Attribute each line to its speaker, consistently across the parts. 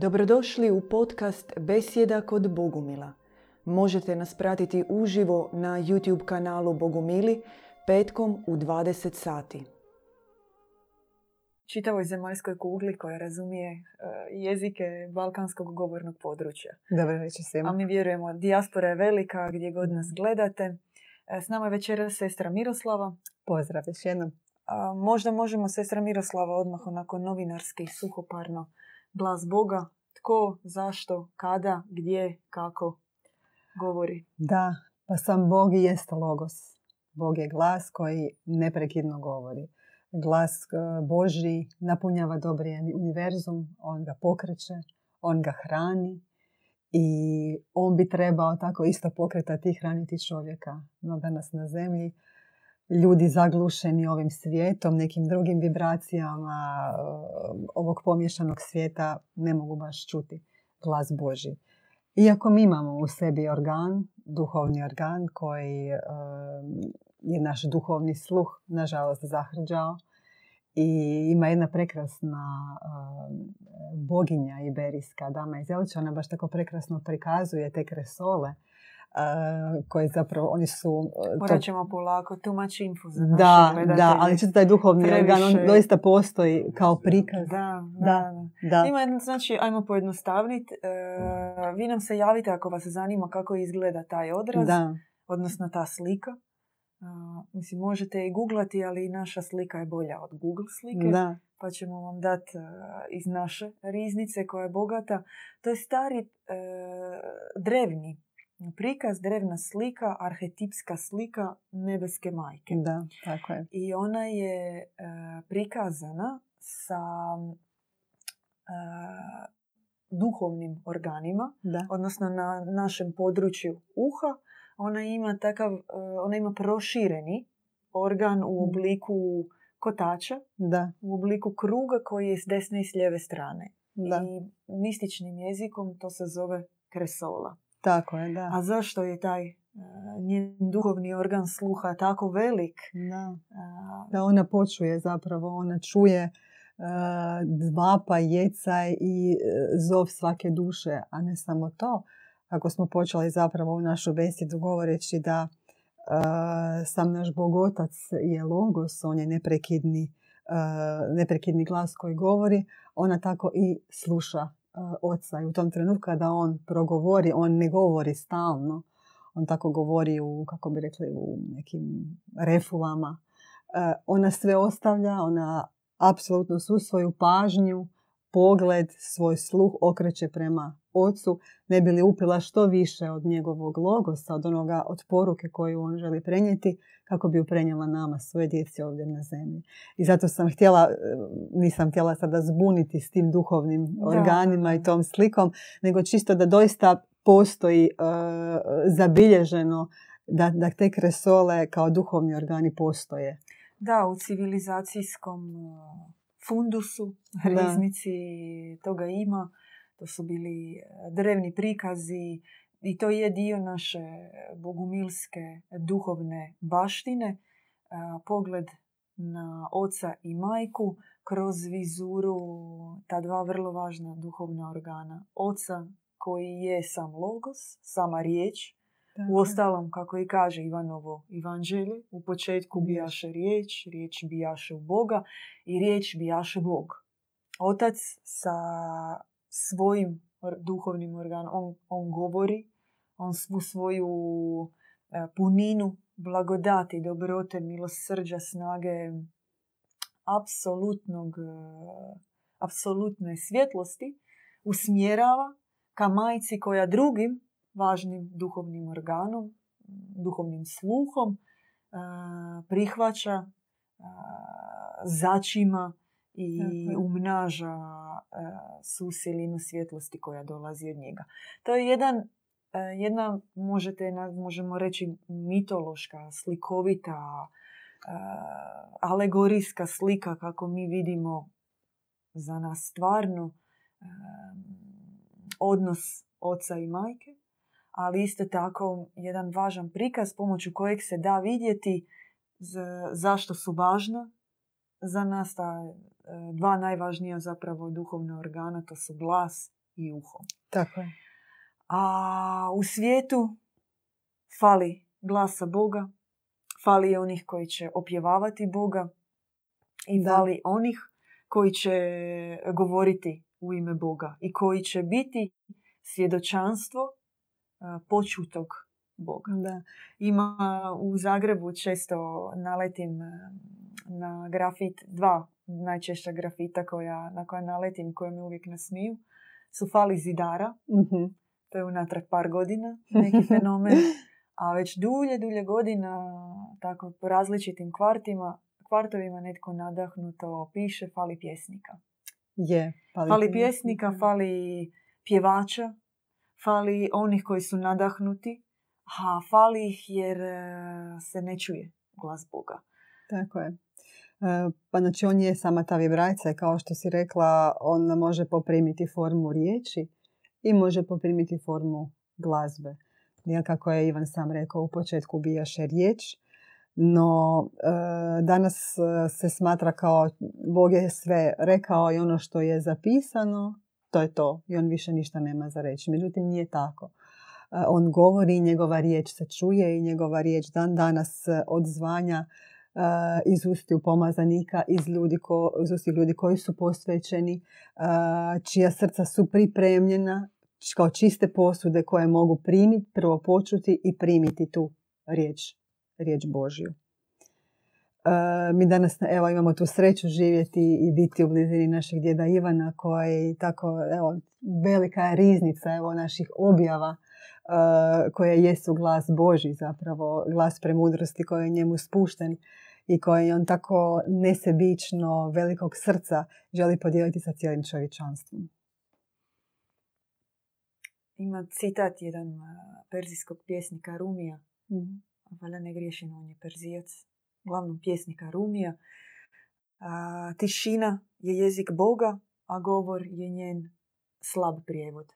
Speaker 1: Dobrodošli u podcast Besjeda kod Bogumila. Možete nas pratiti uživo na YouTube kanalu Bogumili petkom u 20 sati. Čitavoj zemaljskoj kugli koja razumije e, jezike balkanskog govornog područja.
Speaker 2: Dobro večer svima.
Speaker 1: A mi vjerujemo, dijaspora je velika gdje god nas gledate. E, S nama je večera sestra Miroslava.
Speaker 2: Pozdrav još jednom.
Speaker 1: Možda možemo sestra Miroslava odmah onako novinarski, suhoparno. Glas Boga, tko, zašto, kada, gdje, kako govori.
Speaker 2: Da, pa sam Bog i jest logos. Bog je glas koji neprekidno govori. Glas e, Boži napunjava dobri univerzum, on ga pokreće, on ga hrani i on bi trebao tako isto pokretati i hraniti čovjeka. No danas na zemlji ljudi zaglušeni ovim svijetom, nekim drugim vibracijama e, ovog pomješanog svijeta ne mogu baš čuti glas Boži. Iako mi imamo u sebi organ, duhovni organ koji e, je naš duhovni sluh, nažalost, zahrđao i ima jedna prekrasna e, boginja iberijska, dama iz Jelića, ona baš tako prekrasno prikazuje te kresole koji zapravo, oni su...
Speaker 1: Morat ćemo polako, too much info za
Speaker 2: Da, da, ali čisto taj duhovni organ, on doista postoji kao prikaz.
Speaker 1: Da, da, da. Ima, znači, ajmo pojednostavniti. E, vi nam se javite ako vas zanima kako izgleda taj odraz,
Speaker 2: da.
Speaker 1: odnosno ta slika. Uh, mislim, možete i googlati, ali naša slika je bolja od Google slike.
Speaker 2: Da.
Speaker 1: Pa ćemo vam dati uh, iz naše riznice koja je bogata. To je stari uh, drevni prikaz, drevna slika, arhetipska slika nebeske majke.
Speaker 2: Da, tako je.
Speaker 1: I ona je prikazana sa duhovnim organima,
Speaker 2: da.
Speaker 1: odnosno na našem području uha. Ona ima takav, ona ima prošireni organ u obliku kotača,
Speaker 2: da.
Speaker 1: u obliku kruga koji je s desne i s lijeve strane.
Speaker 2: Da.
Speaker 1: I mističnim jezikom to se zove kresola.
Speaker 2: Tako je, da.
Speaker 1: A zašto je taj njen duhovni organ sluha tako velik?
Speaker 2: Da, da ona počuje zapravo, ona čuje dvapa, jecaj i e, zov svake duše, a ne samo to. Ako smo počeli zapravo u našu besjedu govoreći da sam naš Bogotac je logos, on je neprekidni, neprekidni glas koji govori, ona tako i sluša oca. I u tom trenutku kada on progovori, on ne govori stalno. On tako govori u, kako bi rekli, u nekim refulama. Ona sve ostavlja, ona apsolutno svu svoju pažnju, pogled, svoj sluh okreće prema ocu, ne bi li upila što više od njegovog logosa, od onoga, od poruke koju on želi prenijeti, kako bi ju prenijela nama, svoje djeci ovdje na zemlji. I zato sam htjela, nisam htjela sada zbuniti s tim duhovnim da. organima i tom slikom, nego čisto da doista postoji uh, zabilježeno da, da te kresole kao duhovni organi postoje.
Speaker 1: Da, u civilizacijskom fundusu, riznici toga ima. To su bili drevni prikazi i to je dio naše bogumilske duhovne baštine. Pogled na oca i majku kroz vizuru ta dva vrlo važna duhovna organa. Oca koji je sam logos, sama riječ, u ostalom, kako i kaže Ivanovo evanđelje, u početku bijaše riječ, riječ bijaše u Boga i riječ bijaše Bog. Otac sa svojim duhovnim organom, on, on govori, on svu svoju puninu blagodati, dobrote, milosrđa, snage, apsolutnog, apsolutne svjetlosti usmjerava ka majci koja drugim važnim duhovnim organom, duhovnim sluhom, prihvaća, začima i umnaža svu silinu svjetlosti koja dolazi od njega. To je jedan, jedna, možete, možemo reći, mitološka, slikovita, alegorijska slika kako mi vidimo za nas stvarno odnos oca i majke ali isto tako jedan važan prikaz pomoću kojeg se da vidjeti zašto su važna za nas ta e, dva najvažnija zapravo duhovna organa, to su glas i uho.
Speaker 2: Tako je.
Speaker 1: A u svijetu fali glasa Boga, fali onih koji će opjevavati Boga i fali onih koji će govoriti u ime Boga i koji će biti svjedočanstvo počutog Boga.
Speaker 2: Da.
Speaker 1: Ima u Zagrebu često naletim na grafit, dva najčešća grafita koja, na koja naletim, koje me uvijek nasmiju, su fali zidara.
Speaker 2: mm
Speaker 1: To je unatrag par godina, neki fenomen. A već dulje, dulje godina, tako po različitim kvartima, kvartovima netko nadahnuto piše fali pjesnika.
Speaker 2: Je,
Speaker 1: fali, fali pjesnika, fali pjevača, fali onih koji su nadahnuti, a fali ih jer e, se ne čuje glas Boga.
Speaker 2: Tako je. E, pa znači on je sama ta vibracija, kao što si rekla, on može poprimiti formu riječi i može poprimiti formu glazbe. Ja kako je Ivan sam rekao, u početku bijaše riječ, no e, danas se smatra kao Bog je sve rekao i ono što je zapisano, to je to. I on više ništa nema za reći. Međutim, nije tako. On govori njegova riječ se čuje i njegova riječ dan danas odzvanja iz ustiju pomazanika, iz, ljudi ko, iz ustiju ljudi koji su posvećeni, čija srca su pripremljena kao čiste posude koje mogu primiti, prvo počuti i primiti tu riječ, riječ Božju. Mi danas evo, imamo tu sreću živjeti i biti u blizini našeg djeda Ivana koji tako evo, velika je riznica evo, naših objava koje jesu glas Boži zapravo, glas premudrosti koji je njemu spušten i koji on tako nesebično velikog srca želi podijeliti sa cijelim čovječanstvom.
Speaker 1: Ima citat jedan perzijskog pjesnika Rumija, mm valjda ne griješim, on je perzijac, glavnom pjesnika Rumija. A, tišina je jezik Boga, a govor je njen slab prijevod.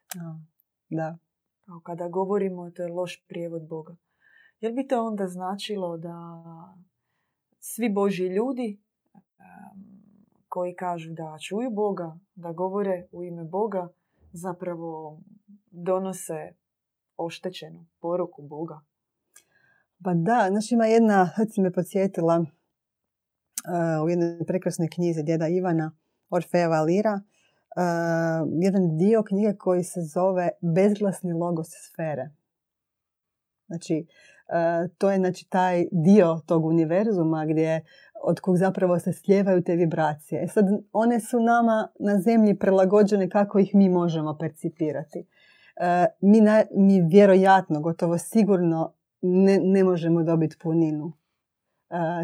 Speaker 2: da.
Speaker 1: Kao kada govorimo, to je loš prijevod Boga. Jel bi to onda značilo da svi Božji ljudi koji kažu da čuju Boga, da govore u ime Boga, zapravo donose oštećenu poruku Boga?
Speaker 2: Pa da, znaš ima jedna, sad si me podsjetila uh, u jednoj prekrasnoj knjizi djeda Ivana, Orfeova Lira, uh, jedan dio knjige koji se zove Bezglasni logos sfere. Znači, uh, to je znači, taj dio tog univerzuma gdje od kog zapravo se sljevaju te vibracije. E sad, one su nama na zemlji prilagođene kako ih mi možemo percipirati. Mi, na, mi vjerojatno, gotovo sigurno ne, ne možemo dobiti puninu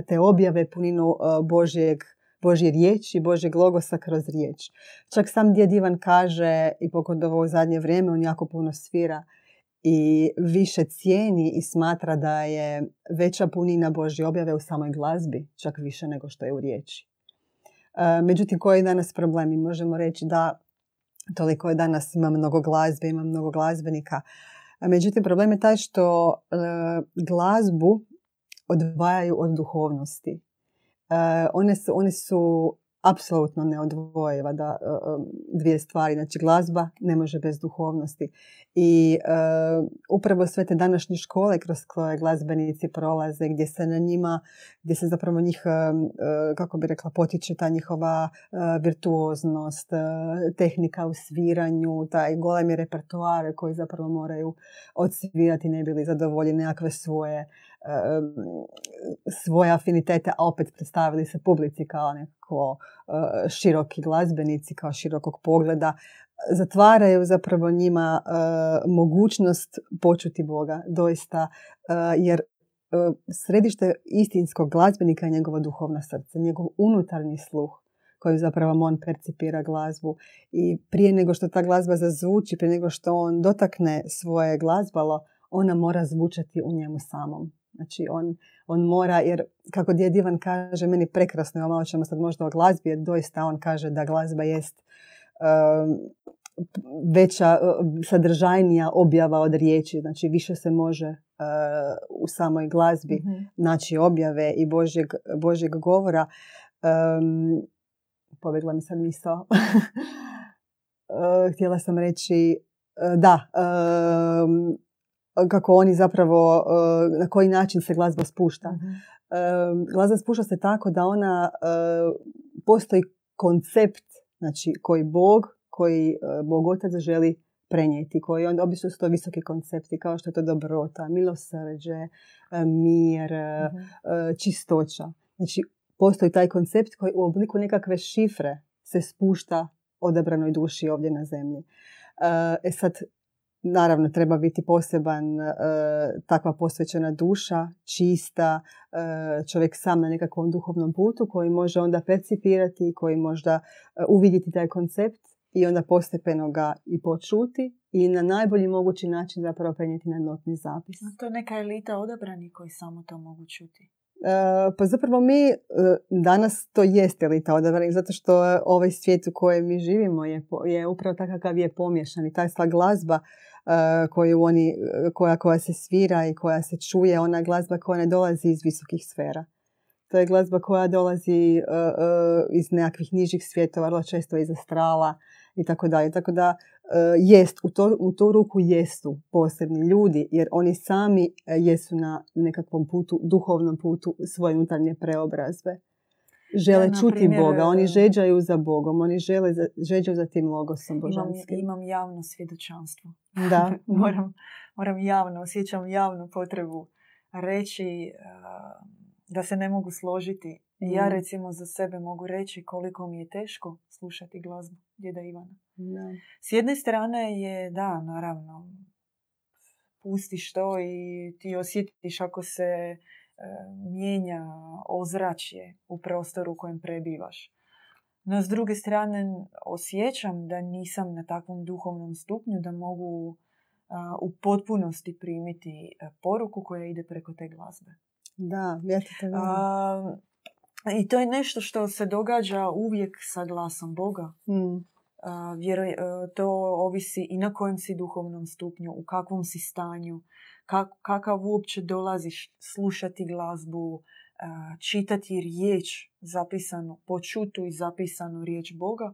Speaker 2: te objave, puninu Božjeg, Božje riječi, Božjeg logosa kroz riječ. Čak sam djed Ivan kaže, i pogotovo u zadnje vrijeme, on jako puno svira i više cijeni i smatra da je veća punina Božje objave u samoj glazbi, čak više nego što je u riječi. Međutim, koji je danas problem? Mi možemo reći da toliko je danas, ima mnogo glazbe, ima mnogo glazbenika, Međutim, problem je taj što e, glazbu odvajaju od duhovnosti. E, one su, one su apsolutno neodvojiva da e, dvije stvari. Znači glazba ne može bez duhovnosti. I upravo sve te današnje škole kroz koje glazbenici prolaze, gdje se na njima, gdje se zapravo njih, kako bi rekla, potiče ta njihova virtuoznost, tehnika u sviranju, taj golemi repertoare koji zapravo moraju odsvirati ne bili zadovolji nekakve svoje svoje afinitete, a opet predstavili se publici kao nekako široki glazbenici, kao širokog pogleda, zatvaraju zapravo njima mogućnost počuti Boga, doista, jer središte istinskog glazbenika je njegovo duhovno srce, njegov unutarnji sluh koji zapravo on percipira glazbu. I prije nego što ta glazba zazvuči, prije nego što on dotakne svoje glazbalo, ona mora zvučati u njemu samom. Znači on, on mora, jer kako djed Ivan kaže, meni prekrasno, evo malo ćemo sad možda o glazbi, jer doista on kaže da glazba jest um, veća, sadržajnija objava od riječi. Znači više se može uh, u samoj glazbi mm naći objave i Božjeg, Božjeg govora. Um, pobjegla mi sad misao. htjela sam reći, da, kako oni zapravo, na koji način se glazba spušta. Mhm. Glazba spušta se tako da ona, postoji koncept znači, koji Bog, koji Bog Otac želi prenijeti, koji onda obično su to visoki koncepti kao što je to dobrota, milosrđe, mir, mhm. čistoća. Znači, postoji taj koncept koji u obliku nekakve šifre se spušta odabranoj duši ovdje na zemlji. E sad, naravno, treba biti poseban e, takva posvećena duša, čista, e, čovjek sam na nekakvom duhovnom putu koji može onda percipirati, koji možda e, uvidjeti taj koncept i onda postepeno ga i počuti i na najbolji mogući način zapravo prenijeti na notni zapis.
Speaker 1: to je neka elita odabrani koji samo to mogu čuti.
Speaker 2: E, pa zapravo mi e, danas to jeste elita odabranih zato što ovaj svijet u kojem mi živimo je, je upravo takav kakav je pomješan i ta sva glazba e, koju oni, koja, koja se svira i koja se čuje, ona glazba koja ne dolazi iz visokih sfera. To je glazba koja dolazi iz nekakvih nižih svjetova, vrlo često iz astrala i tako dalje. Tako da E, jest, u, to, u tu ruku jesu posebni ljudi, jer oni sami e, jesu na nekakvom putu, duhovnom putu svoje unutarnje preobrazbe. Žele čuti Boga, oni e, žeđaju za Bogom, oni žele za, žeđaju za tim logosom božanskim.
Speaker 1: Imam, imam javno svjedočanstvo. Da. moram, moram javno, osjećam javnu potrebu reći da se ne mogu složiti. Ja mm. recimo za sebe mogu reći koliko mi je teško slušati glazbu djeda Ivana. S jedne strane je, da, naravno, pustiš to i ti osjetiš ako se e, mijenja ozračje u prostoru u kojem prebivaš. No, s druge strane, osjećam da nisam na takvom duhovnom stupnju da mogu u potpunosti primiti e, poruku koja ide preko te glazbe.
Speaker 2: Da,
Speaker 1: I to je nešto što se događa uvijek sa glasom Boga. Mm. E, to ovisi i na kojem si duhovnom stupnju, u kakvom si stanju, kakav uopće dolaziš slušati glazbu, čitati riječ zapisanu, počutu i zapisanu riječ Boga,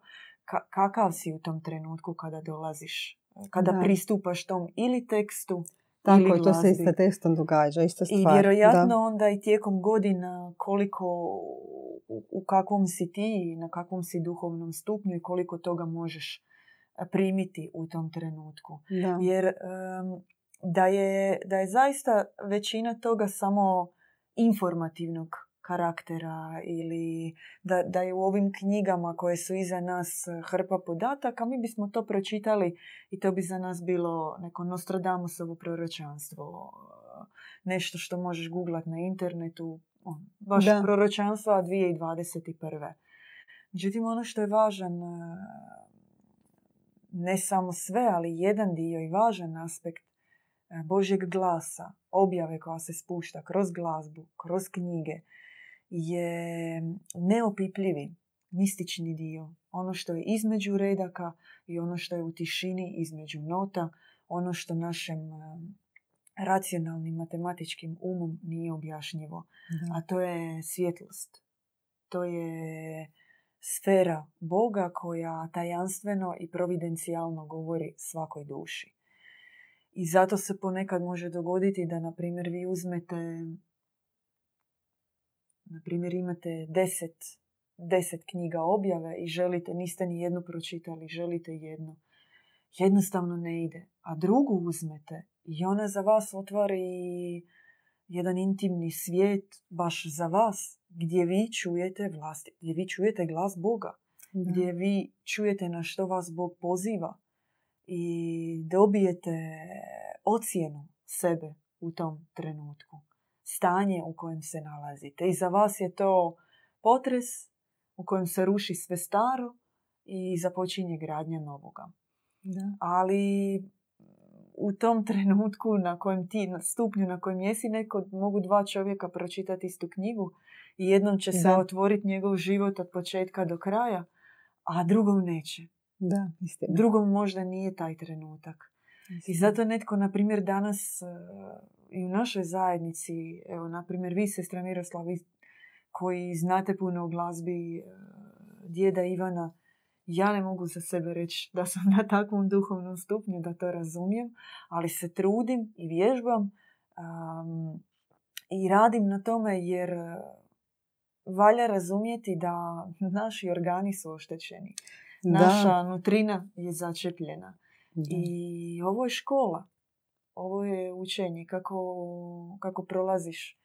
Speaker 1: kakav si u tom trenutku kada dolaziš, kada pristupaš tom ili tekstu
Speaker 2: tako, to se i sa testom događa, ista stvar.
Speaker 1: I vjerojatno onda i tijekom godina koliko, u, kakvom si ti, na kakvom si duhovnom stupnju i koliko toga možeš e, primiti u tom trenutku. Da. Jer da, je, da je zaista većina toga samo informativnog karaktera ili da, da je u ovim knjigama koje su iza nas eh, hrpa podataka, mi bismo to pročitali i to bi za nas bilo neko Nostradamusovo proročanstvo. Eh, nešto što možeš googlat na internetu, baš da. proročanstva 2021. Međutim, ono što je važan, eh, ne samo sve, ali jedan dio i važan aspekt Božjeg glasa, objave koja se spušta kroz glazbu, kroz knjige, je neopipljivi, mistični dio. Ono što je između redaka i ono što je u tišini između nota, ono što našem racionalnim matematičkim umom nije objašnjivo. A to je svjetlost. To je sfera Boga koja tajanstveno i providencijalno govori svakoj duši. I zato se ponekad može dogoditi da, na primjer, vi uzmete na primjer imate deset, deset knjiga objave i želite, niste ni jednu pročitali, želite jednu. Jednostavno ne ide. A drugu uzmete i ona za vas otvori jedan intimni svijet baš za vas gdje vi čujete vlasti, gdje vi čujete glas Boga, gdje vi čujete na što vas Bog poziva i dobijete ocjenu sebe u tom trenutku stanje u kojem se nalazite. I za vas je to potres u kojem se ruši sve staro i započinje gradnja novoga. Da. Ali u tom trenutku na kojem ti, na stupnju na kojem jesi neko, mogu dva čovjeka pročitati istu knjigu i jednom će se otvoriti njegov život od početka do kraja, a drugom neće.
Speaker 2: Da,
Speaker 1: Drugom možda nije taj trenutak. I zato netko, na primjer, danas i u našoj zajednici, evo, na primjer, vi, sestra Miroslav, koji znate puno o glazbi e, djeda Ivana, Ja ne mogu za sebe reći da sam na takvom duhovnom stupnju da to razumijem, ali se trudim i vježbam i radim na tome jer e, valja razumjeti da naši organi su oštećeni. Naša nutrina je začepljena. I ovo je škola. Ovo je učenje kako, kako prolaziš.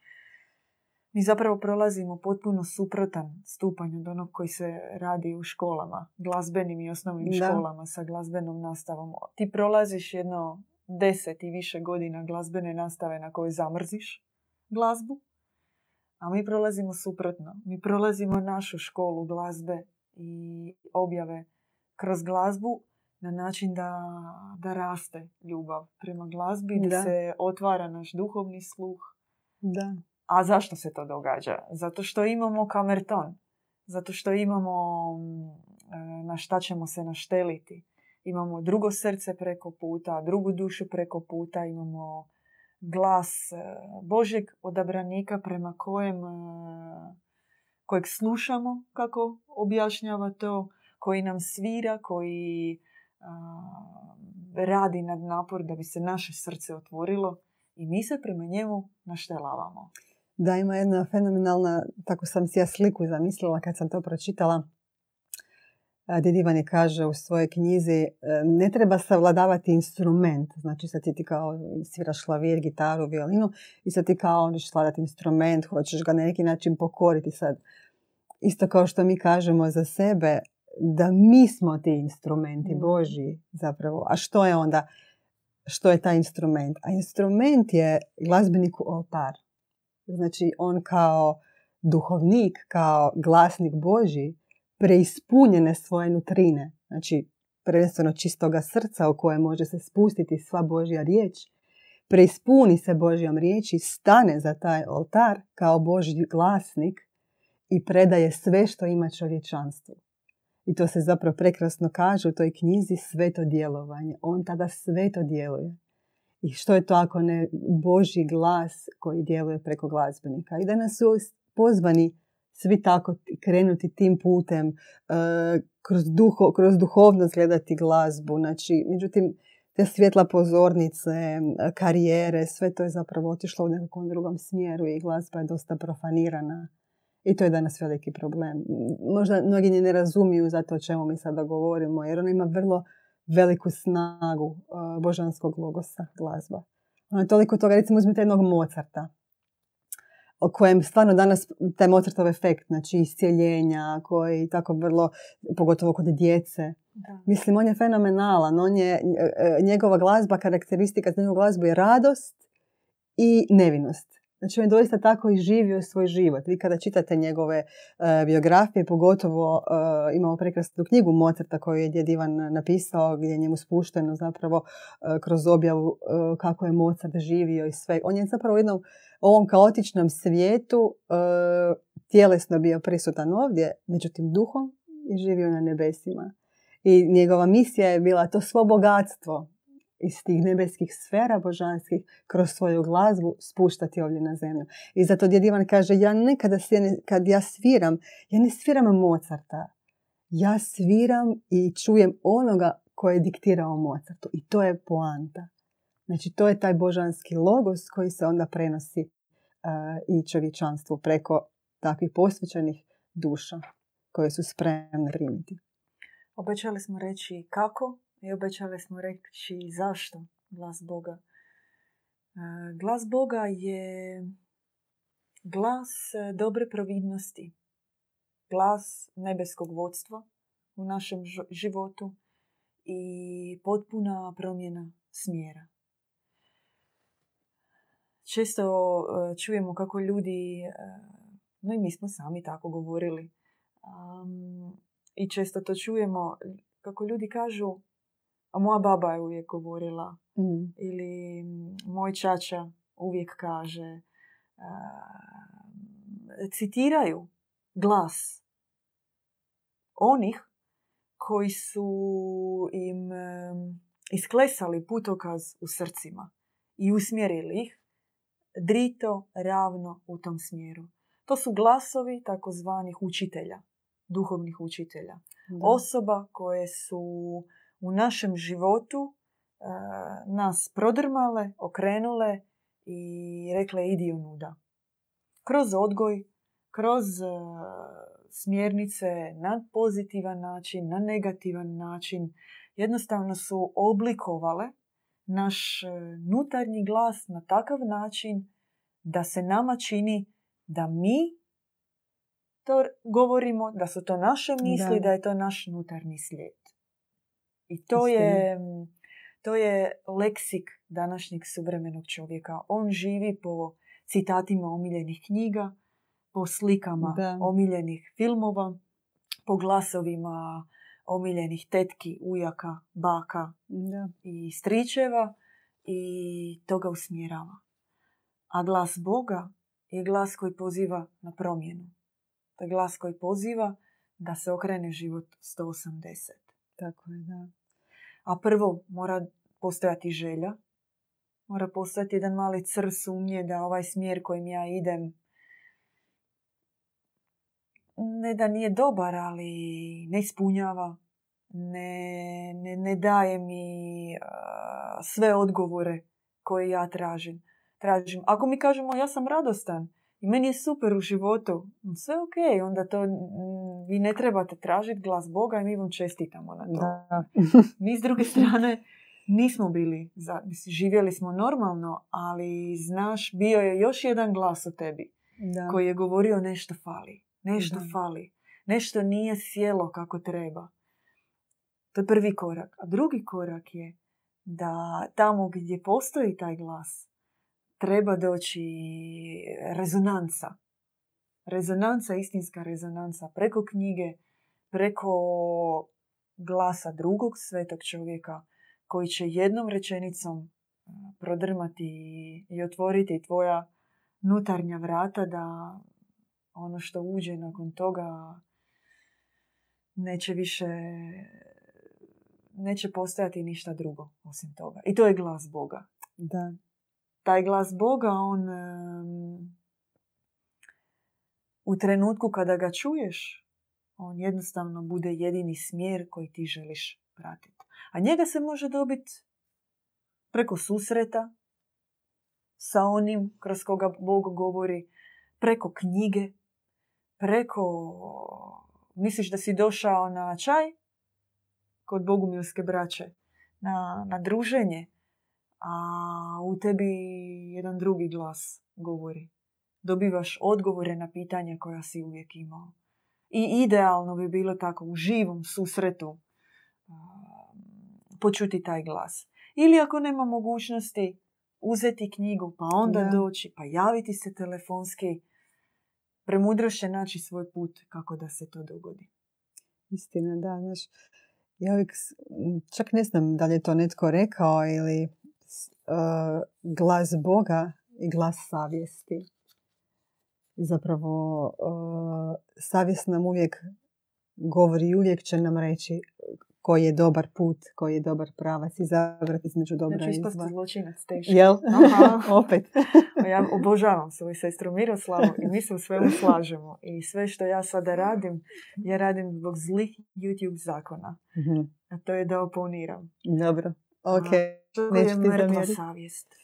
Speaker 1: Mi zapravo prolazimo potpuno suprotan stupanj od onog koji se radi u školama, glazbenim i osnovnim školama sa glazbenom nastavom. Ti prolaziš jedno deset i više godina glazbene nastave na kojoj zamrziš glazbu, a mi prolazimo suprotno. Mi prolazimo našu školu glazbe i objave kroz glazbu na način da, da raste ljubav prema glazbi, da, se otvara naš duhovni sluh.
Speaker 2: Da.
Speaker 1: A zašto se to događa? Zato što imamo kamerton. Zato što imamo e, na šta ćemo se našteliti. Imamo drugo srce preko puta, drugu dušu preko puta, imamo glas e, Božeg odabranika prema kojem e, kojeg slušamo kako objašnjava to, koji nam svira, koji radi nad napor da bi se naše srce otvorilo i mi se prema njemu naštelavamo.
Speaker 2: Da, ima jedna fenomenalna, tako sam si ja sliku zamislila kad sam to pročitala. Dedivan je kaže u svojoj knjizi e, ne treba savladavati instrument. Znači sad ti kao sviraš klavir, gitaru, violinu i sad ti kao oneš savladati instrument, hoćeš ga na neki način pokoriti sad. Isto kao što mi kažemo za sebe, da mi smo ti instrumenti mm. Boži zapravo. A što je onda, što je taj instrument? A instrument je glazbeniku oltar. Znači on kao duhovnik, kao glasnik Boži, preispunjene svoje nutrine, znači prvenstveno čistoga srca u koje može se spustiti sva Božja riječ, preispuni se Božjom riječi, stane za taj oltar kao Božji glasnik i predaje sve što ima čovječanstvu. I to se zapravo prekrasno kaže u toj knjizi sveto djelovanje. On tada sveto djeluje. I što je to ako ne Boži glas koji djeluje preko glazbenika? I danas su pozvani svi tako krenuti tim putem, e, kroz, duho, kroz duhovnost gledati glazbu. Znači, međutim, te svjetla pozornice, karijere, sve to je zapravo otišlo u nekom drugom smjeru i glazba je dosta profanirana. I to je danas veliki problem. Možda mnogi ne razumiju zato o čemu mi sada govorimo, jer ona ima vrlo veliku snagu uh, božanskog logosa, glazba. Ona je toliko toga, recimo uzmite jednog Mozarta, o kojem stvarno danas taj Mozartov efekt, znači iscijeljenja, koji tako vrlo, pogotovo kod djece. Da. Mislim, on je fenomenalan. On je, e, njegova glazba, karakteristika za njegovu glazbu je radost i nevinost. Znači on je doista tako i živio svoj život. Vi kada čitate njegove uh, biografije, pogotovo uh, imamo prekrasnu knjigu Mozarta koju je djed Ivan napisao gdje je njemu spušteno zapravo uh, kroz objavu kako je Mozart živio i sve. On je zapravo u jednom ovom kaotičnom svijetu tjelesno bio prisutan ovdje, međutim duhom je živio na nebesima. I njegova misija je bila to svo bogatstvo iz tih nebeskih sfera božanskih kroz svoju glazbu spuštati ovdje na zemlju. I zato djed Ivan kaže, ja nekada kad ja sviram, ja ne sviram Mozarta. Ja sviram i čujem onoga koje je diktirao Mozartu. I to je poanta. Znači, to je taj božanski logos koji se onda prenosi uh, i čovječanstvu preko takvih posvećenih duša koje su spremne primiti.
Speaker 1: Obećali smo reći kako i obećali smo reći zašto glas Boga. E, glas Boga je glas dobre providnosti, glas nebeskog vodstva u našem životu i potpuna promjena smjera. Često e, čujemo kako ljudi, e, no i mi smo sami tako govorili, i često to čujemo kako ljudi kažu a moja baba je uvijek govorila. Mm. Ili moj čača uvijek kaže. citiraju glas onih koji su im isklesali putokaz u srcima i usmjerili ih drito, ravno u tom smjeru. To su glasovi takozvanih učitelja, duhovnih učitelja. osoba koje su u našem životu nas prodrmale, okrenule i rekle idi nuda. Kroz odgoj, kroz smjernice na pozitivan način, na negativan način. Jednostavno su oblikovale naš nutarnji glas na takav način da se nama čini da mi to govorimo, da su to naše misli, da, je to naš nutarnji slijed. I to je, to je leksik današnjeg suvremenog čovjeka. On živi po citatima omiljenih knjiga, po slikama omiljenih filmova, po glasovima omiljenih tetki, ujaka, baka i stričeva i to ga usmjerava. A glas Boga je glas koji poziva na promjenu. To je glas koji poziva da se okrene život 180.
Speaker 2: Tako je, da.
Speaker 1: A prvo mora postojati želja, mora postojati jedan mali cr sumnje da ovaj smjer kojim ja idem ne da nije dobar, ali ne ispunjava, ne, ne, ne daje mi sve odgovore koje ja tražim. tražim. Ako mi kažemo ja sam radostan i meni je super u životu, sve ok, onda to vi ne trebate tražiti glas Boga i mi vam čestitamo na to. Da. mi s druge strane nismo bili, za, živjeli smo normalno, ali znaš, bio je još jedan glas u tebi da. koji je govorio nešto fali, nešto fali, nešto nije sjelo kako treba. To je prvi korak. A drugi korak je da tamo gdje postoji taj glas treba doći rezonanca. Rezonanca, istinska rezonanca preko knjige, preko glasa drugog svetog čovjeka koji će jednom rečenicom prodrmati i otvoriti tvoja nutarnja vrata da ono što uđe nakon toga neće više neće postojati ništa drugo osim toga. I to je glas Boga.
Speaker 2: Da.
Speaker 1: Taj glas Boga, on u trenutku kada ga čuješ, on jednostavno bude jedini smjer koji ti želiš pratiti. A njega se može dobiti preko susreta sa onim kroz koga Bog govori, preko knjige, preko... Misliš da si došao na čaj kod Bogumilske braće, na, na druženje, a u tebi jedan drugi glas govori. Dobivaš odgovore na pitanja koja si uvijek imao. I idealno bi bilo tako u živom susretu počuti taj glas. Ili ako nema mogućnosti uzeti knjigu, pa onda doći, pa javiti se telefonski, premudro će naći svoj put kako da se to dogodi.
Speaker 2: Istina, da, znaš, ja uvijek, čak ne znam da li je to netko rekao ili glas Boga i glas savjesti. Zapravo, uh, savjest nam uvijek govori i uvijek će nam reći koji je dobar put, koji je dobar pravac, izabrati između dobra znači,
Speaker 1: i zla. zločinac teško.
Speaker 2: Jel? Opet.
Speaker 1: ja obožavam svoju sestru Miroslavu i mi se u svemu slažemo. I sve što ja sada radim, ja radim zbog zlih YouTube zakona. mm A to je da oponiram.
Speaker 2: Dobro. Ok.
Speaker 1: Je mrtva savjest?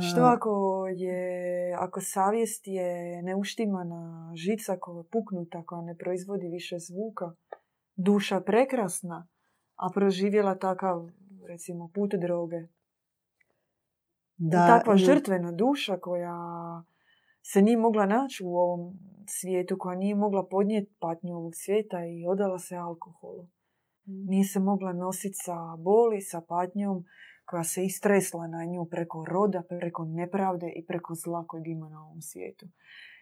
Speaker 1: Što ako je, ako savjest je neuštimana žica koja je puknuta, koja ne proizvodi više zvuka, duša prekrasna, a proživjela takav, recimo, put droge. Da, I takva žrtvena duša koja se nije mogla naći u ovom svijetu, koja nije mogla podnijeti patnju ovog svijeta i odala se alkoholu. Nije se mogla nositi sa boli, sa patnjom koja se istresla na nju preko roda, preko nepravde i preko zla kojeg ima na ovom svijetu.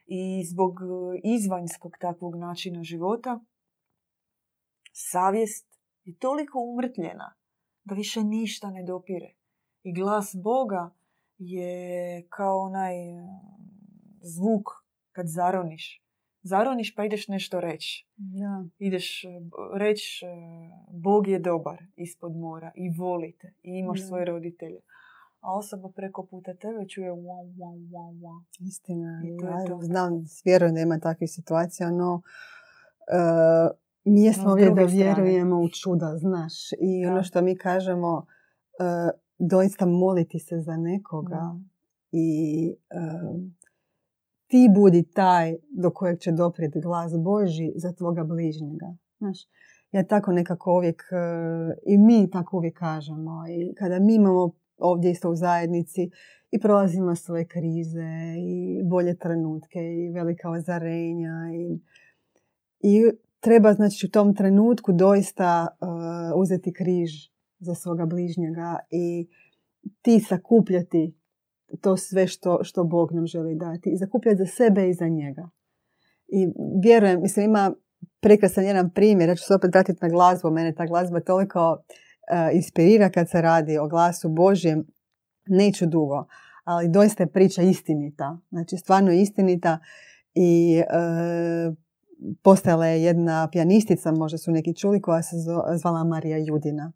Speaker 1: I zbog izvanjskog takvog načina života savjest je toliko umrtljena da više ništa ne dopire. I glas Boga je kao onaj mm, zvuk kad zaroniš. Zaroniš pa ideš nešto reći.
Speaker 2: Ja.
Speaker 1: Ideš reći Bog je dobar ispod mora i volite i imaš svoje roditelje. A osoba preko puta tebe čuje wow, wow, wow, wow.
Speaker 2: Istina. I to ja, to. Znam, vjerujem da ima takvih situacija, no uh, mi jesmo ovdje da vjerujemo u čuda, znaš. I ono što mi kažemo, uh, doista moliti se za nekoga i uh, ti budi taj do kojeg će doprijeti glas Boži za tvoga bližnjega. Znaš, ja tako nekako uvijek, uh, i mi tako uvijek kažemo, i kada mi imamo ovdje isto u zajednici i prolazimo svoje krize i bolje trenutke i velika ozarenja i, i treba znači u tom trenutku doista uh, uzeti križ za svoga bližnjega i ti sakupljati to sve što, što Bog nam želi dati i zakupljati za sebe i za njega. I vjerujem, mislim ima prekrasan jedan primjer, ja ću se opet vratiti na glazbu, mene ta glazba toliko uh, inspirira kad se radi o glasu Božjem, neću dugo, ali doista je priča istinita, znači stvarno istinita i uh, postojala je jedna pijanistica, možda su neki čuli, koja se zvala Marija Judina.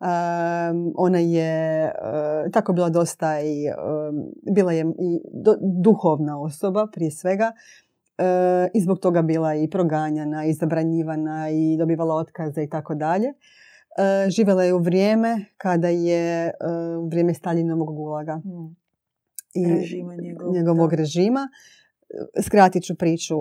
Speaker 2: Um, ona je uh, tako bila dosta i um, bila je i do, duhovna osoba prije svega uh, i zbog toga bila i proganjana i zabranjivana i dobivala otkaze i tako dalje. Živjela je u vrijeme kada je u vrijeme Stalinovog gulaga. Hmm.
Speaker 1: I režima njegovog,
Speaker 2: njegovog režima skratit ću priču.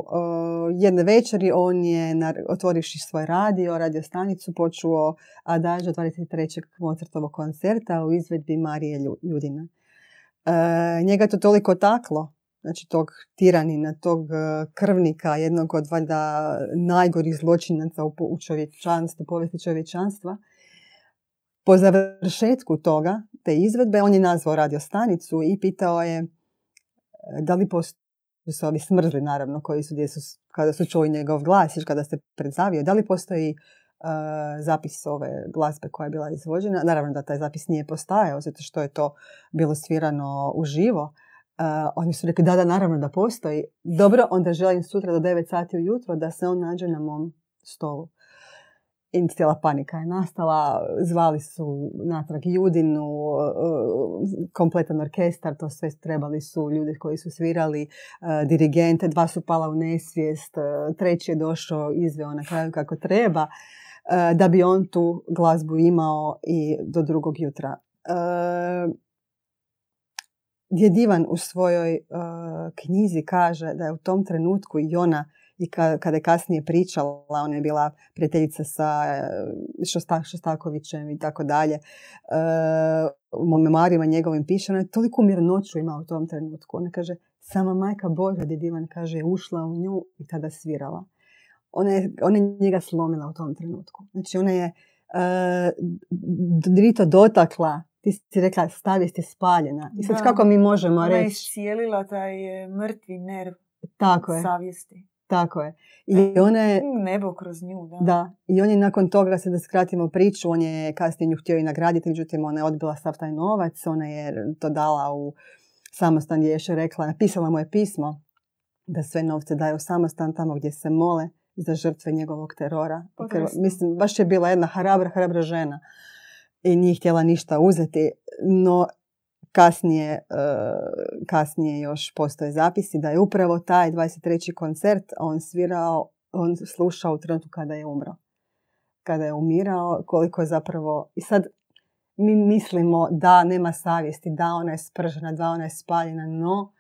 Speaker 2: Jedne večeri on je, otvorivši svoj radio, radio stanicu, počuo Adaža 23. Mozartovog koncerta u izvedbi Marije Ljudina. E, njega to toliko taklo, znači tog tiranina, tog e, krvnika, jednog od valjda najgorih zločinaca u čovječanstvu, povijesti čovječanstva. Po završetku toga, te izvedbe, on je nazvao radio stanicu i pitao je e, da li postoji su ovi smrzli naravno koji su, gdje su kada su čuli njegov glas i kada se predstavio. Da li postoji uh, zapis ove glazbe koja je bila izvođena? Naravno da taj zapis nije postajao zato što je to bilo svirano uživo. Uh, oni su rekli da, da, naravno da postoji. Dobro, onda želim sutra do 9 sati ujutro da se on nađe na mom stolu i cijela panika je nastala. Zvali su natrag Judinu, kompletan orkestar, to sve trebali su ljudi koji su svirali, e, dirigente, dva su pala u nesvijest, e, treći je došao, izveo na kraju kako treba, e, da bi on tu glazbu imao i do drugog jutra. Djed Ivan u svojoj knjizi kaže da je u tom trenutku i ona i kada je kasnije pričala, ona je bila prijateljica sa e, Šostakovićem i tako dalje, e, u memorijama njegovim piše, ona je toliko mirnoću ima u tom trenutku. Ona kaže, sama majka Boža, djed Ivan kaže, je ušla u nju i tada svirala. Ona je, ona je njega slomila u tom trenutku. Znači ona je uh, to dotakla ti si rekla savjest je spaljena. I sad kako mi možemo reći? Ona je
Speaker 1: iscijelila taj mrtvi nerv
Speaker 2: Tako je.
Speaker 1: savjesti.
Speaker 2: Tako je. I ona je...
Speaker 1: Nebo kroz nju, da.
Speaker 2: Da. I on je nakon toga, se da skratimo priču, on je kasnije nju htio i nagraditi, međutim ona je odbila sav taj novac, ona je to dala u samostan gdje je još rekla, napisala mu je pismo da sve novce daje u samostan tamo gdje se mole za žrtve njegovog terora. mislim, baš je bila jedna hrabra, hrabra žena i nije htjela ništa uzeti, no Kasnije, e, kasnije još postoje zapisi da je upravo taj 23. koncert on svirao, on slušao u trenutku kada je umro. Kada je umirao, koliko je zapravo... I sad mi mislimo da nema savjesti, da ona je spržena, da ona je spaljena, no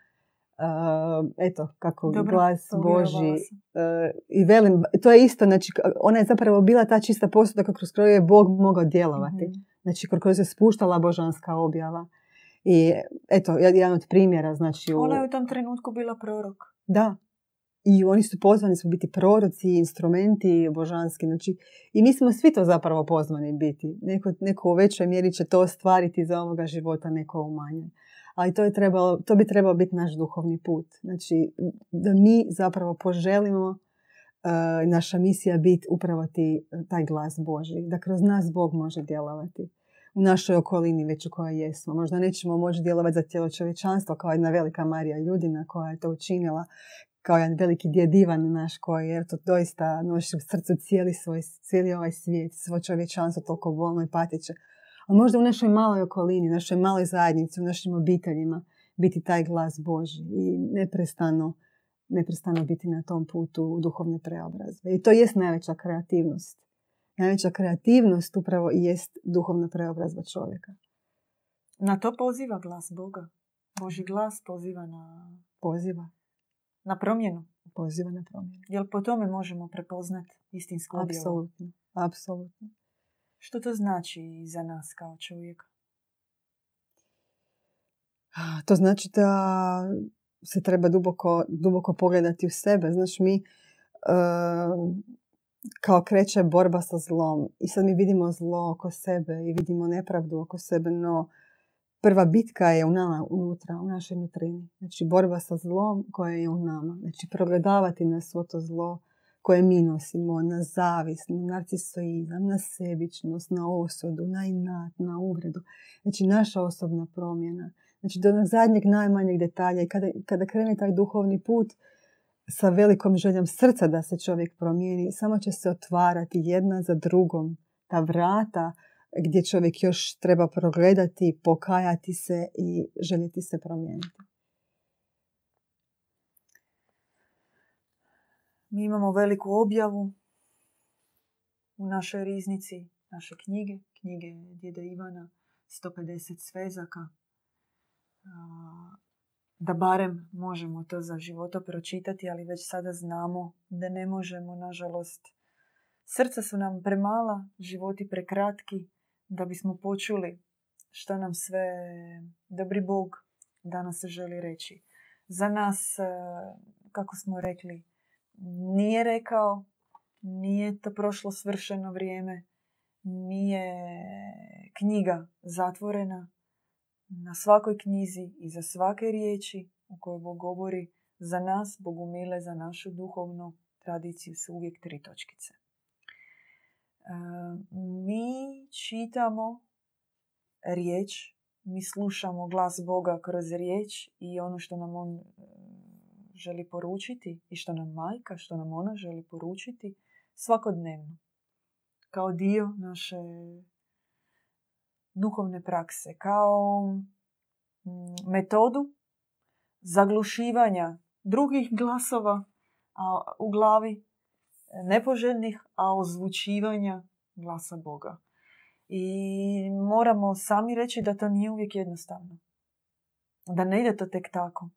Speaker 2: Uh, eto, kako Dobro, glas Boži. Uh, I velim, to je isto, znači, ona je zapravo bila ta čista posuda kroz koju je Bog mogao djelovati. Mm-hmm. Znači, kroz koju se spuštala božanska objava. I eto, jedan od primjera, znači...
Speaker 1: U... Ona je u tom trenutku bila prorok.
Speaker 2: Da. I oni su pozvani su biti proroci, instrumenti božanski. Znači, I mi smo svi to zapravo pozvani biti. Neko, neko u većoj mjeri će to ostvariti za ovoga života, neko u manje. Ali to, je trebalo, to bi trebao biti naš duhovni put. Znači, da mi zapravo poželimo uh, naša misija biti upravo ti, taj glas Boži. Da kroz nas Bog može djelovati u našoj okolini već u kojoj jesmo. Možda nećemo moći djelovati za cijelo čovječanstvo kao jedna velika Marija Ljudina koja je to učinila, kao jedan veliki djed Ivan naš koji je to doista nosi u srcu cijeli, svoj, cijeli ovaj svijet, svo čovječanstvo toliko bolno i patiće. A možda u našoj maloj okolini, našoj maloj zajednici, u našim obiteljima biti taj glas Boži i neprestano neprestano biti na tom putu duhovne preobrazbe. I to jest najveća kreativnost. Najveća kreativnost upravo i jest duhovna preobrazba čovjeka.
Speaker 1: Na to poziva glas Boga. Boži glas poziva na...
Speaker 2: Poziva.
Speaker 1: Na promjenu.
Speaker 2: Poziva na promjenu.
Speaker 1: Jel po tome možemo prepoznati istinsku objavu?
Speaker 2: Apsolutno. Apsolutno.
Speaker 1: Što to znači za nas kao čovjeka?
Speaker 2: To znači da se treba duboko, duboko pogledati u sebe. Znači mi kao kreće borba sa zlom i sad mi vidimo zlo oko sebe i vidimo nepravdu oko sebe, no prva bitka je u nama unutra, u našoj nutrini. Znači borba sa zlom koja je u nama. Znači progledavati na svo to zlo koje mi nosimo, na zavis, na narcisoizam, na sebičnost, na osudu, na inat, na uvredu. Znači naša osobna promjena. Znači do onog zadnjeg najmanjeg detalja i kada, kada krene taj duhovni put sa velikom željom srca da se čovjek promijeni, samo će se otvarati jedna za drugom ta vrata gdje čovjek još treba progledati, pokajati se i željeti se promijeniti.
Speaker 1: Mi imamo veliku objavu u našoj riznici, naše knjige, knjige djeda Ivana, 150 svezaka. Da barem možemo to za života pročitati, ali već sada znamo da ne možemo, nažalost. Srca su nam premala, životi prekratki, da bismo počuli što nam sve dobri Bog danas želi reći. Za nas, kako smo rekli, nije rekao, nije to prošlo svršeno vrijeme, nije knjiga zatvorena. Na svakoj knjizi i za svake riječi u kojoj Bog govori za nas, Bogu mile, za našu duhovnu tradiciju su uvijek tri točkice. E, mi čitamo riječ, mi slušamo glas Boga kroz riječ i ono što nam On želi poručiti i što nam majka, što nam ona želi poručiti svakodnevno. Kao dio naše duhovne prakse, kao mm, metodu zaglušivanja drugih glasova u glavi, nepoželjnih, a ozvučivanja glasa Boga. I moramo sami reći da to nije uvijek jednostavno. Da ne ide to tek tako.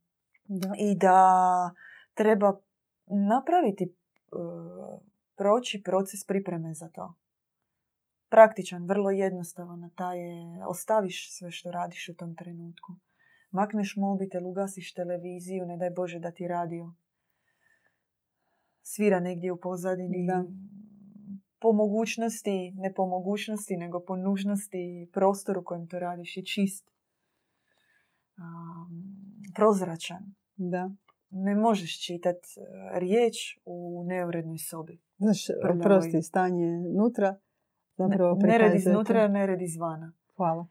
Speaker 1: Da. I da treba napraviti, e, proći proces pripreme za to. Praktičan, vrlo jednostavan, taj je, ostaviš sve što radiš u tom trenutku. Makneš mobitel, ugasiš televiziju, ne daj Bože da ti radio. Svira negdje u pozadini. Da. Po mogućnosti, ne po mogućnosti, nego po nužnosti prostor u kojem to radiš je čist. Um, prozračan.
Speaker 2: Da.
Speaker 1: Ne možeš čitati e, riječ u neurednoj sobi.
Speaker 2: Znaš, prosti, stanje nutra
Speaker 1: zapravo ne, Nered iznutra, nered izvana.
Speaker 2: Hvala.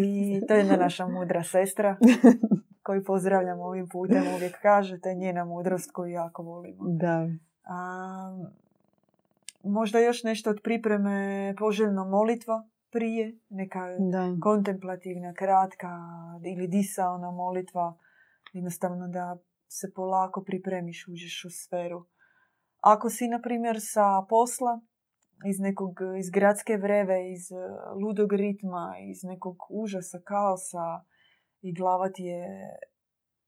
Speaker 1: I to je jedna naša mudra sestra koju pozdravljam ovim putem. Uvijek kaže, to je njena mudrost koju jako volimo.
Speaker 2: Da.
Speaker 1: A, možda još nešto od pripreme poželjno molitva prije, neka da. kontemplativna, kratka ili disaona molitva Jednostavno da se polako pripremiš, uđeš u sferu. Ako si, na primjer, sa posla, iz nekog, iz gradske vreve, iz e, ludog ritma, iz nekog užasa, kaosa i glava ti je,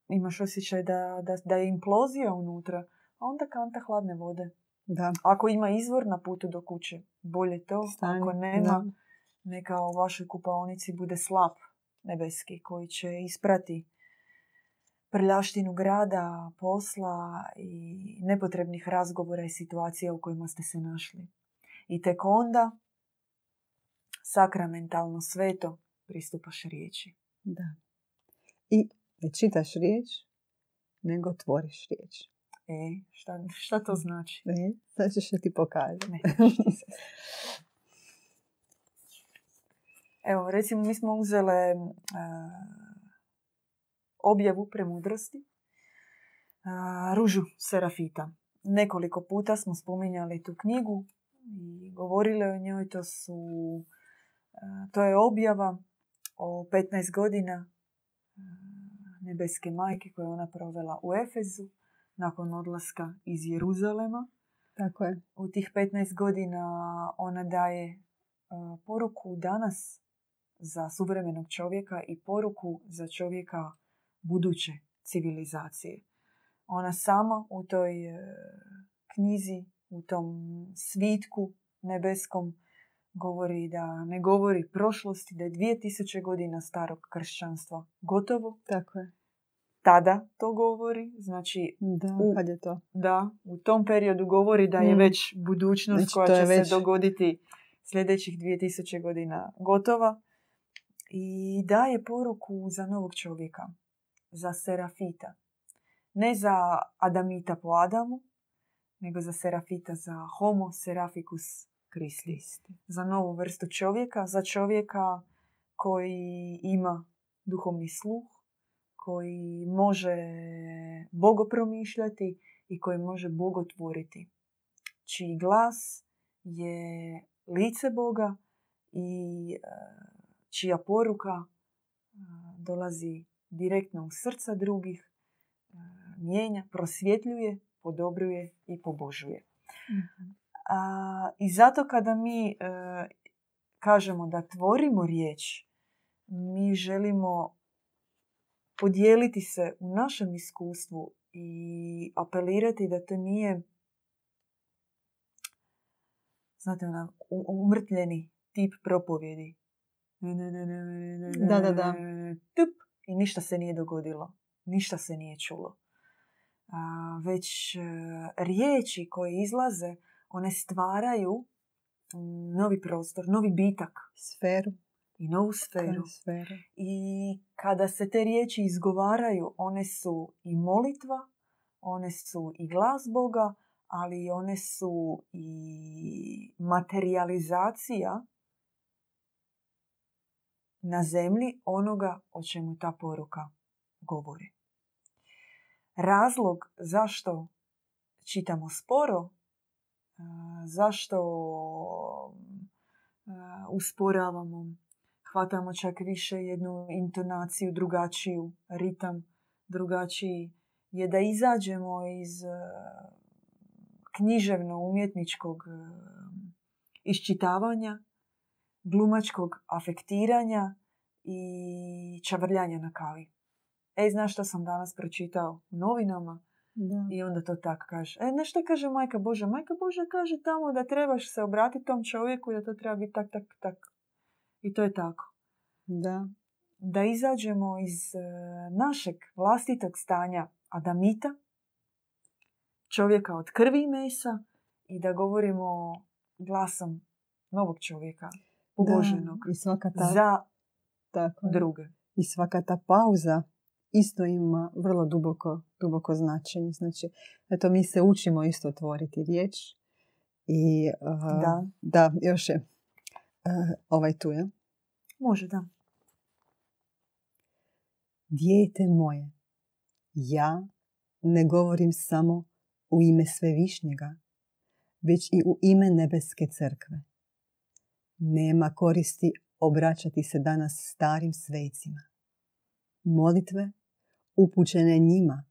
Speaker 1: imaš osjećaj da, da, da je implozija unutra, onda kanta hladne vode.
Speaker 2: Da.
Speaker 1: Ako ima izvor na putu do kuće, bolje to. Ako nema, neka u vašoj kupaonici bude slap nebeski koji će isprati prljaštinu grada, posla i nepotrebnih razgovora i situacija u kojima ste se našli. I tek onda sakramentalno sveto pristupaš riječi.
Speaker 2: Da. I ne čitaš riječ, nego tvoriš riječ.
Speaker 1: E, šta, šta to znači?
Speaker 2: E, znači što ti pokaže.
Speaker 1: Ne, Evo, recimo, mi smo uzele objavu premudrosti, Ružu Serafita. Nekoliko puta smo spominjali tu knjigu i govorili o njoj. To, su, to je objava o 15 godina nebeske majke koju ona provela u Efezu nakon odlaska iz Jeruzalema.
Speaker 2: Tako je.
Speaker 1: U tih 15 godina ona daje e, poruku danas za suvremenog čovjeka i poruku za čovjeka buduće civilizacije. Ona sama u toj e, knjizi, u tom svitku nebeskom govori da ne govori prošlosti, da je 2000 godina starog kršćanstva gotovo.
Speaker 2: Tako je.
Speaker 1: Tada to govori, znači
Speaker 2: Da,
Speaker 1: u,
Speaker 2: kad je to?
Speaker 1: da, u tom periodu govori da je
Speaker 2: Mm.
Speaker 1: već budućnost
Speaker 2: Znači,
Speaker 1: koja će
Speaker 2: već-
Speaker 1: se dogoditi sljedećih 2000 godina gotova. I daje poruku za novog čovjeka, za Serafita. Ne za Adamita po Adamu, nego za Serafita, za Homo Seraficus Christi. Za novu vrstu čovjeka, za čovjeka koji ima duhovni sluh, koji može bogo promišljati i koji može bogotvoriti. Čiji glas je lice Boga i e, čija poruka e, dolazi direktno u srca drugih, e, mijenja, prosvjetljuje, podobruje i pobožuje. A, I zato kada mi e, kažemo da tvorimo riječ, mi želimo podijeliti se u našem iskustvu i apelirati da to nije znate, ona, umrtljeni tip propovjedi.
Speaker 2: Da, da, da.
Speaker 1: Tup, I ništa se nije dogodilo. Ništa se nije čulo. Već e, riječi koje izlaze, one stvaraju novi prostor, novi bitak
Speaker 2: Sferu.
Speaker 1: i novu sferu.
Speaker 2: Sferu.
Speaker 1: I kada se te riječi izgovaraju, one su i molitva, one su i glas Boga, ali one su i materializacija na zemlji onoga o čemu ta poruka govori. Razlog zašto čitamo sporo, a, zašto a, usporavamo, hvatamo čak više jednu intonaciju drugačiju, ritam drugačiji, je da izađemo iz a, književno-umjetničkog iščitavanja, glumačkog afektiranja i čavrljanja na kavi. E, znaš što sam danas pročitao u novinama?
Speaker 2: Da.
Speaker 1: I onda to tak kaže. E, nešto kaže majka Boža. Majka Boža kaže tamo da trebaš se obratiti tom čovjeku i da to treba biti tak, tak, tak. I to je tako.
Speaker 2: Da.
Speaker 1: Da izađemo iz e, našeg vlastitog stanja Adamita, čovjeka od krvi i mesa i da govorimo glasom novog čovjeka, poboženog,
Speaker 2: Da. I svaka ta,
Speaker 1: za
Speaker 2: tako
Speaker 1: druge.
Speaker 2: I svaka ta pauza isto ima vrlo duboko, duboko značenje. Znači, eto, mi se učimo isto otvoriti riječ. I, uh,
Speaker 1: Da.
Speaker 2: da, još je uh, ovaj tu je.
Speaker 1: Može, da.
Speaker 2: Dijete moje, ja ne govorim samo u ime Svevišnjega, već i u ime Nebeske crkve. Nema koristi obraćati se danas starim svecima. Molitve, upućene njima,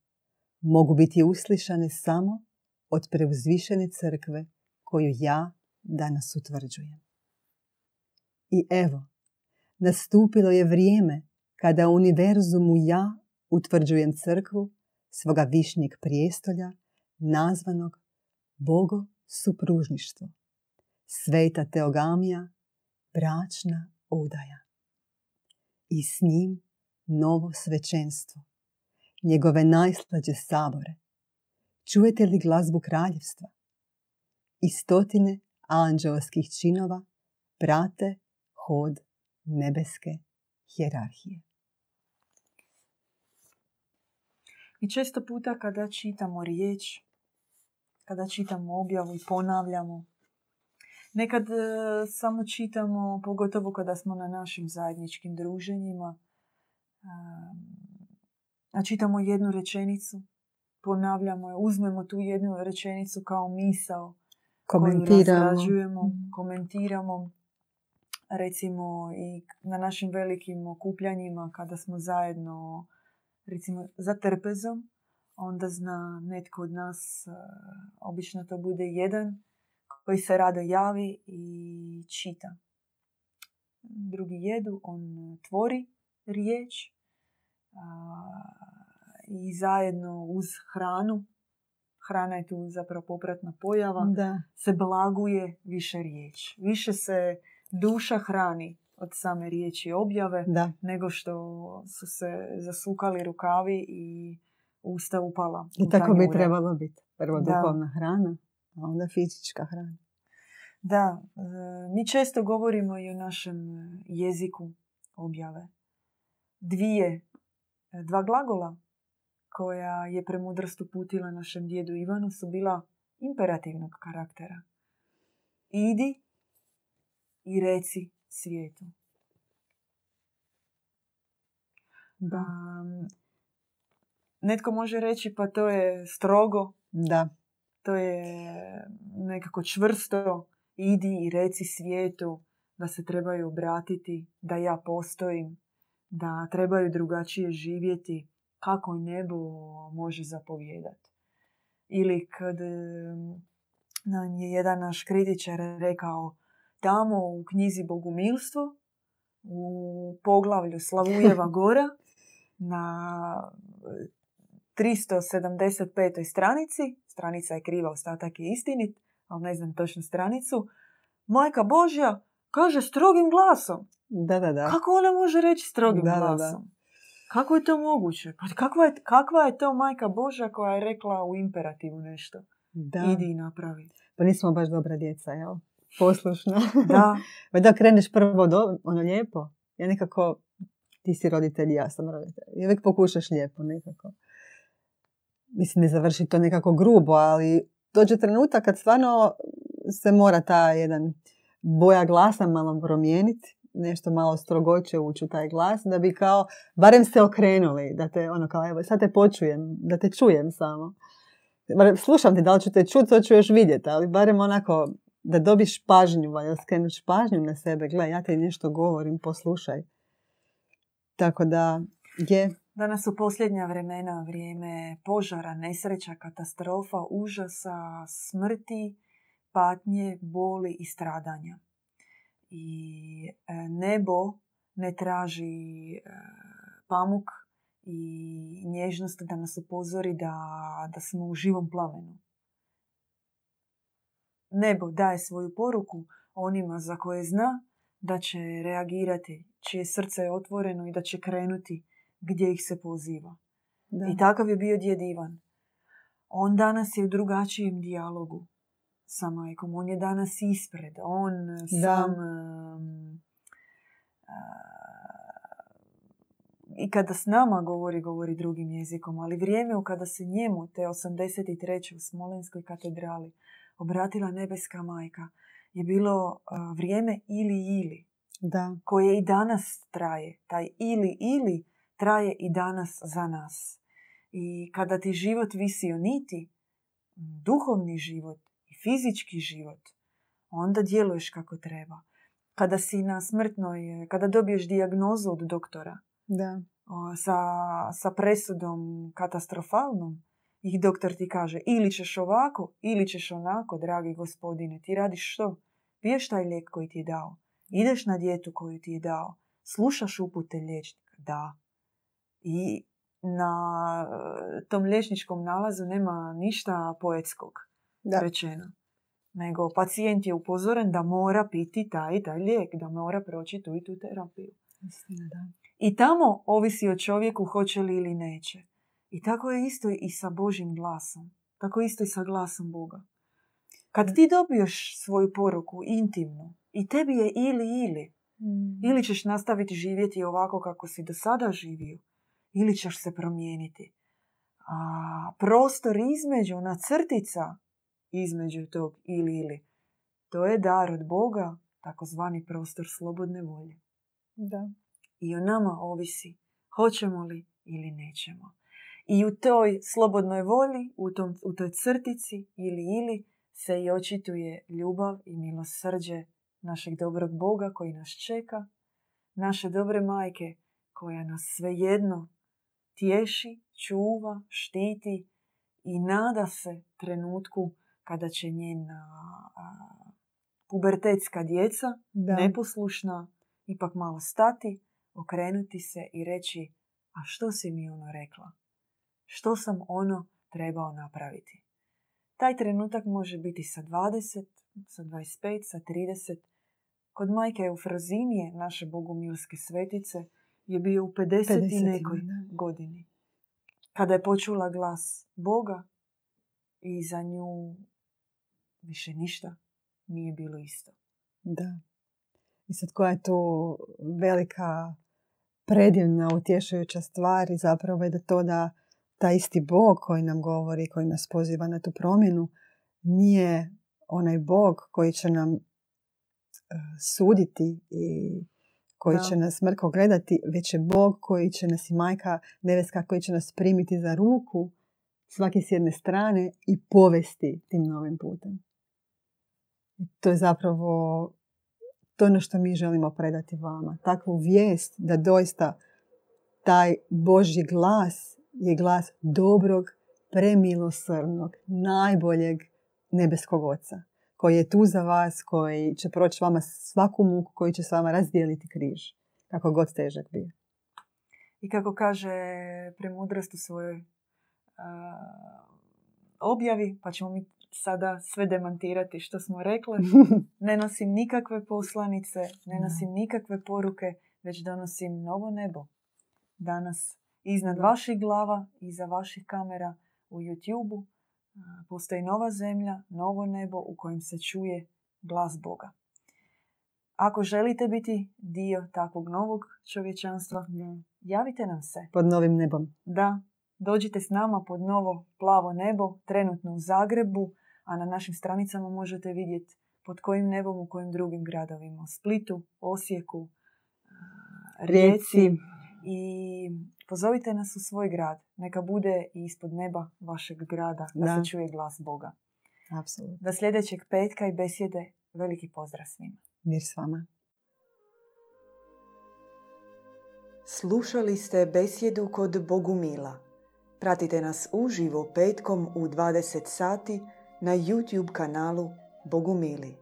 Speaker 2: mogu biti uslišane samo od preuzvišene crkve koju ja danas utvrđujem. I evo, nastupilo je vrijeme kada u univerzumu ja utvrđujem crkvu svoga višnjeg prijestolja nazvanog Bogo supružništvo, sveta teogamija, bračna udaja. I s njim novo svećenstvo, njegove najslađe sabore. Čujete li glazbu kraljevstva? I stotine anđelskih činova prate hod nebeske hjerarhije.
Speaker 1: I često puta kada čitamo riječ, kada čitamo objavu i ponavljamo, nekad e, samo čitamo, pogotovo kada smo na našim zajedničkim druženjima, a čitamo jednu rečenicu, ponavljamo je, uzmemo tu jednu rečenicu kao misao,
Speaker 2: Komentiramo. Mhm.
Speaker 1: komentiramo. Recimo i na našim velikim okupljanjima kada smo zajedno recimo za trpezom, onda zna netko od nas, e, obično to bude jedan, koji se rado javi i čita. Drugi jedu, on tvori riječ i zajedno uz hranu, hrana je tu zapravo popratna pojava,
Speaker 2: da.
Speaker 1: se blaguje više riječ. Više se duša hrani od same riječi objave,
Speaker 2: da.
Speaker 1: nego što su se zasukali rukavi i usta upala.
Speaker 2: I tako bi trebalo biti. Prvo duhovna hrana, a onda fizička hrana.
Speaker 1: Da, e, mi često govorimo i o našem jeziku objave. Dvije, dva glagola koja je premudrost uputila našem djedu Ivanu su bila imperativnog karaktera. Idi i reci svijetu.
Speaker 2: Da.
Speaker 1: netko može reći pa to je strogo.
Speaker 2: Da.
Speaker 1: To je nekako čvrsto. Idi i reci svijetu da se trebaju obratiti, da ja postojim, da trebaju drugačije živjeti, kako nebo može zapovjedati. Ili kad nam je jedan naš kritičar rekao tamo u knjizi Bogumilstvo, u poglavlju Slavujeva gora, na 375. stranici, stranica je kriva, ostatak je istinit, ali ne znam točno stranicu, Majka Božja kaže strogim glasom.
Speaker 2: Da, da, da.
Speaker 1: Kako ona može reći strogim glasom? Kako je to moguće? Pa kakva je, kakva je to majka Božja koja je rekla u imperativu nešto?
Speaker 2: Da.
Speaker 1: Idi i napravi.
Speaker 2: Pa nismo baš dobra djeca, jel? Poslušna.
Speaker 1: Da.
Speaker 2: Pa da kreneš prvo do, ono lijepo. Ja nekako, ti si roditelj, ja sam roditelj. I uvijek pokušaš lijepo nekako. Mislim, ne završi to nekako grubo, ali dođe trenutak kad stvarno se mora ta jedan boja glasa malo promijeniti nešto malo strogoće ući u taj glas, da bi kao, barem se okrenuli, da te, ono kao, evo, sad te počujem, da te čujem samo. Slušam te, da li ću te čuti, to ću još vidjeti, ali barem onako, da dobiš pažnju, da skrenuš pažnju na sebe, gle, ja te nešto govorim, poslušaj. Tako da, je.
Speaker 1: Danas su posljednja vremena vrijeme požara, nesreća, katastrofa, užasa, smrti, patnje, boli i stradanja i e, nebo ne traži e, pamuk i nježnost da nas upozori da, da smo u živom plamenu. Nebo daje svoju poruku onima za koje zna da će reagirati, čije srce je otvoreno i da će krenuti gdje ih se poziva. I takav je bio djed Ivan. On danas je u drugačijem dijalogu sa majkom. On je danas ispred. On sam... I kada s nama govori, govori drugim jezikom, ali vrijeme u kada se njemu, te 83. u Smolenskoj katedrali, obratila nebeska majka, je bilo vrijeme ili ili.
Speaker 2: Da.
Speaker 1: Koje i danas traje. Taj ili ili traje i danas za nas. I kada ti život visi o niti, duhovni život, fizički život, onda djeluješ kako treba. Kada si na smrtnoj, kada dobiješ dijagnozu od doktora
Speaker 2: da.
Speaker 1: sa, sa presudom katastrofalnom, i doktor ti kaže ili ćeš ovako, ili ćeš onako, dragi gospodine. Ti radiš što? Piješ taj lijek koji ti je dao. Ideš na dijetu koju ti je dao. Slušaš upute liječnika. Da. I na e, tom liječničkom nalazu nema ništa poetskog da. rečeno. Nego pacijent je upozoren da mora piti taj i taj lijek, da mora proći tu i tu terapiju.
Speaker 2: da.
Speaker 1: I tamo ovisi o čovjeku hoće li ili neće. I tako je isto i sa Božim glasom. Tako isto i sa glasom Boga. Kad ti dobiješ svoju poruku intimnu i tebi je ili ili, mm. ili ćeš nastaviti živjeti ovako kako si do sada živio, ili ćeš se promijeniti. A prostor između, ona crtica između tog ili ili. To je dar od Boga, takozvani prostor slobodne volje.
Speaker 2: Da.
Speaker 1: I o nama ovisi hoćemo li ili nećemo. I u toj slobodnoj volji, u, tom, u toj crtici ili ili se i očituje ljubav i milosrđe našeg dobrog Boga koji nas čeka, naše dobre majke koja nas svejedno tješi, čuva, štiti i nada se trenutku kada će njena pubertetska djeca, da. neposlušna, ipak malo stati, okrenuti se i reći a što si mi ono rekla? Što sam ono trebao napraviti? Taj trenutak može biti sa 20, sa 25, sa 30. Kod majke Eufrazinije, naše bogumilske svetice, je bio u 50, 50 i nekoj godini. Kada je počula glas Boga i za nju više ništa nije bilo isto.
Speaker 2: Da. I sad koja je to velika, predivna, utješujuća stvar i zapravo je da to da ta isti Bog koji nam govori, koji nas poziva na tu promjenu, nije onaj Bog koji će nam e, suditi i koji će nas mrko gledati, već je Bog koji će nas i majka neveska koji će nas primiti za ruku svaki s jedne strane i povesti tim novim putem. To je zapravo to ono što mi želimo predati vama. Takvu vijest da doista taj Božji glas je glas dobrog, premilosrnog, najboljeg nebeskog oca koji je tu za vas, koji će proći vama svaku muku, koji će s vama razdijeliti križ, kako god težak bio.
Speaker 1: I kako kaže premudrost u svojoj objavi, pa ćemo mi sada sve demantirati što smo rekli. Ne nosim nikakve poslanice, ne nosim nikakve poruke, već donosim novo nebo. Danas iznad vaših glava, iza vaših kamera u YouTube-u postoji nova zemlja, novo nebo u kojem se čuje glas Boga. Ako želite biti dio takvog novog čovječanstva, javite nam se.
Speaker 2: Pod novim nebom.
Speaker 1: Da, dođite s nama pod novo plavo nebo, trenutno u Zagrebu, a na našim stranicama možete vidjeti pod kojim nebom u kojim drugim gradovima. Splitu, Osijeku, Rijeci. I pozovite nas u svoj grad. Neka bude i ispod neba vašeg grada da, da. se čuje glas Boga.
Speaker 2: Apsolutno.
Speaker 1: Do sljedećeg petka i besjede veliki pozdrav svima.
Speaker 2: Mir s vama.
Speaker 1: Slušali ste besjedu kod Bogumila. Pratite nas uživo petkom u 20 sati na YouTube kanalu Bogumili.